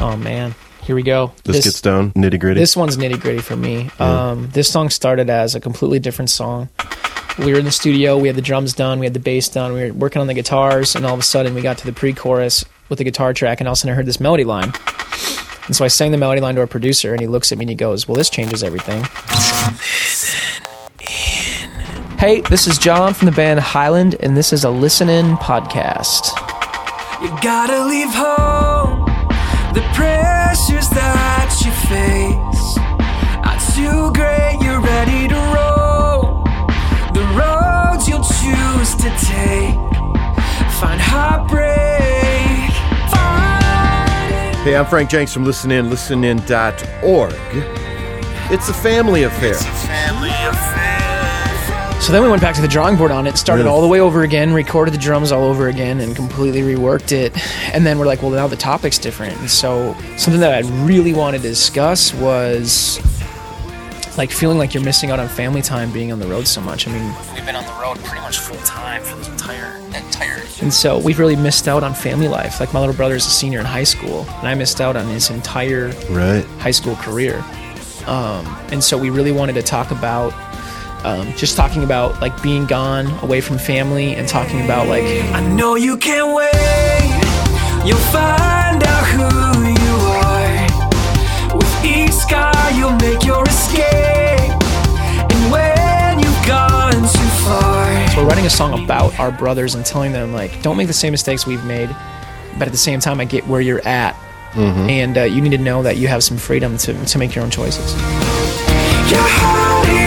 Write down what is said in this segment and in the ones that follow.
Oh man, here we go. This, gets down nitty gritty. This one's nitty gritty for me. Um, this song started as a completely different song. We were in the studio, we had the drums done, we had the bass done, we were working on the guitars, and all of a sudden we got to the pre chorus with the guitar track, and all of a sudden I heard this melody line. And so I sang the melody line to our producer, and he looks at me and he goes, Well, this changes everything. Hey, this is John from the band Hyland, and this is a Listen In podcast. You gotta leave home. The pressures that you face are too great. You're ready to roll. The roads you'll choose to take. Find heartbreak. Find hey, I'm Frank Jenks from Listen In, listenin.org. It's a family affair. family affair. So then we went back to the drawing board on it, started Really? all the way over again, recorded the drums all over again, and completely reworked it. And then we're like, well, now the topic's different. And so something that I really wanted to discuss was like feeling like you're missing out on family time being on the road so much. I mean, we've been on the road pretty much full time for the entire entire. And so we've really missed out on family life. Like my little brother's a senior in high school, and I missed out on his entire Right. high school career. Um, and so we really wanted to talk about um, just talking about like being gone away from family and talking about like I know you can't wait. You'll find out who you are. With each scar, you'll make your escape. And when you've gone too far. we're writing a song about our brothers and telling them like don't make the same mistakes we've made but at the same time i get where you're at and uh, you need to know that you have some freedom to, to make your own choices Your heart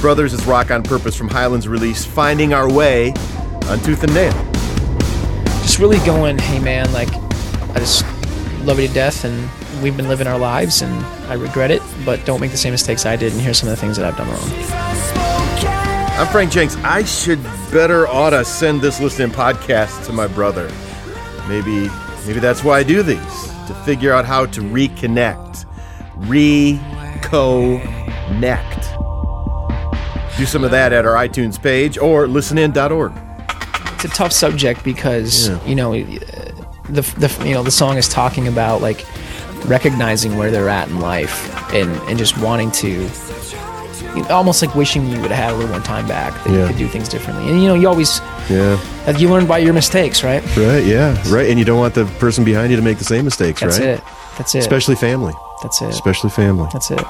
Brothers is Rock on Purpose from Hyland's release, Finding Our Way on Tooth and Nail. just really going hey man like i just love you to death and we've been living our lives and i regret it but don't make the same mistakes i did and here's some of the things that i've done wrong I'm Frank Jenks. I should better oughta send this Listen In podcast to my brother. Maybe maybe that's why I do these. To figure out how to reconnect. Reconnect. Do some of that at our iTunes page or listenin.org. it's a tough subject because Yeah. you know uh, the, the you know the song is talking about like recognizing where they're at in life and and just wanting to almost like wishing you would have had a little more time back that you could do things differently and you know you always Yeah. like you learn by your mistakes right Right, yeah. Right. And you don't want the person behind you to make the same mistakes, that's right? That's it that's it Especially family. that's it Especially family. that's it